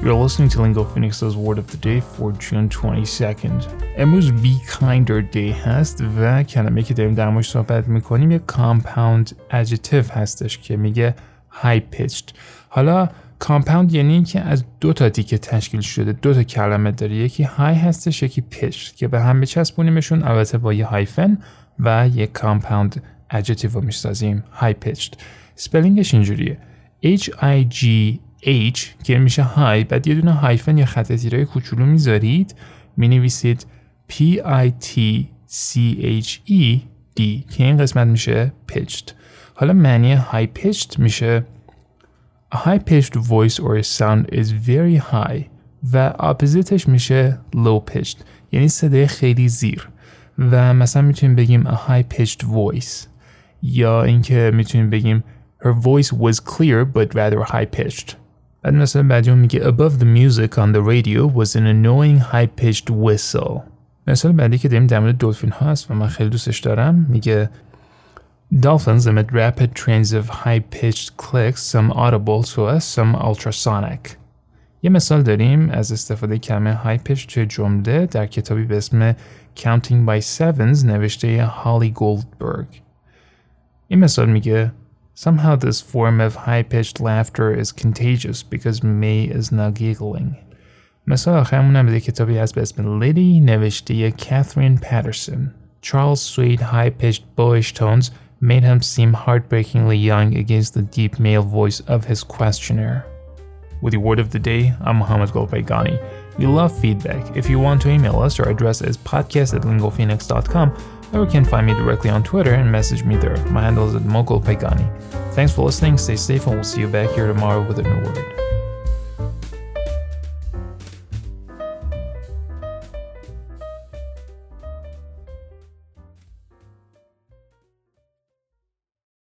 You're listening to Lingo Phoenix's Word of the Day for June 22nd. امروز Be Kinder Day هست و کلمه که داریم در موردش صحبت می‌کنیم یه compound adjective هستش که میگه high pitched. حالا کامپاوند یعنی اینکه از دو تا تیکه تشکیل شده دو تا کلمه داره یکی های هستش یکی پیچ که به هم بچسبونیمشون البته با یه هایفن و یه کامپاوند ادجکتیو رو می‌سازیم های پیچد سپلینگش اینجوریه H I G H که میشه های بعد یه دونه هایفن یا خط تیره کوچولو می‌ذارید. می‌نویسید P I T C H E D که این قسمت میشه pitched. حالا معنی های pitched میشه. A high-pitched voice or sound is very high و اپوزیتش میشه low pitched. یعنی صدای خیلی زیر. و مثلا می‌تونیم بگیم a high-pitched voice. یا اینکه می‌تونیم بگیم her voice was clear but rather high-pitched بعد مثلا بعدی میگه above the music on the radio was an annoying high-pitched whistle مثلا بعدی که داریم در مورد دلفین هست و من خیلی دوستش دارم میگه Dolphins emit rapid trains of high-pitched clicks, some audible to us, some ultrasonic. یه مثال داریم از استفاده کلمه high pitch توی جمله در کتابی به اسم Counting by Sevens نوشته هالی گولدبرگ. این مثال میگه Somehow, this form of high pitched laughter is contagious because Mai is now giggling. مثال آخرمون Charles' sweet high-pitched boyish tones made him seem heartbreakingly young against the deep male voice of his questioner. With the word of the day, I'm Mohammad Golpayegani. We love feedback. If you want to email us, our address is podcast at lingophoenix.com or you can find me directly on Twitter and message me there. My handle is at Mogul Thanks for listening, stay safe, and we'll see you back here tomorrow with a new word.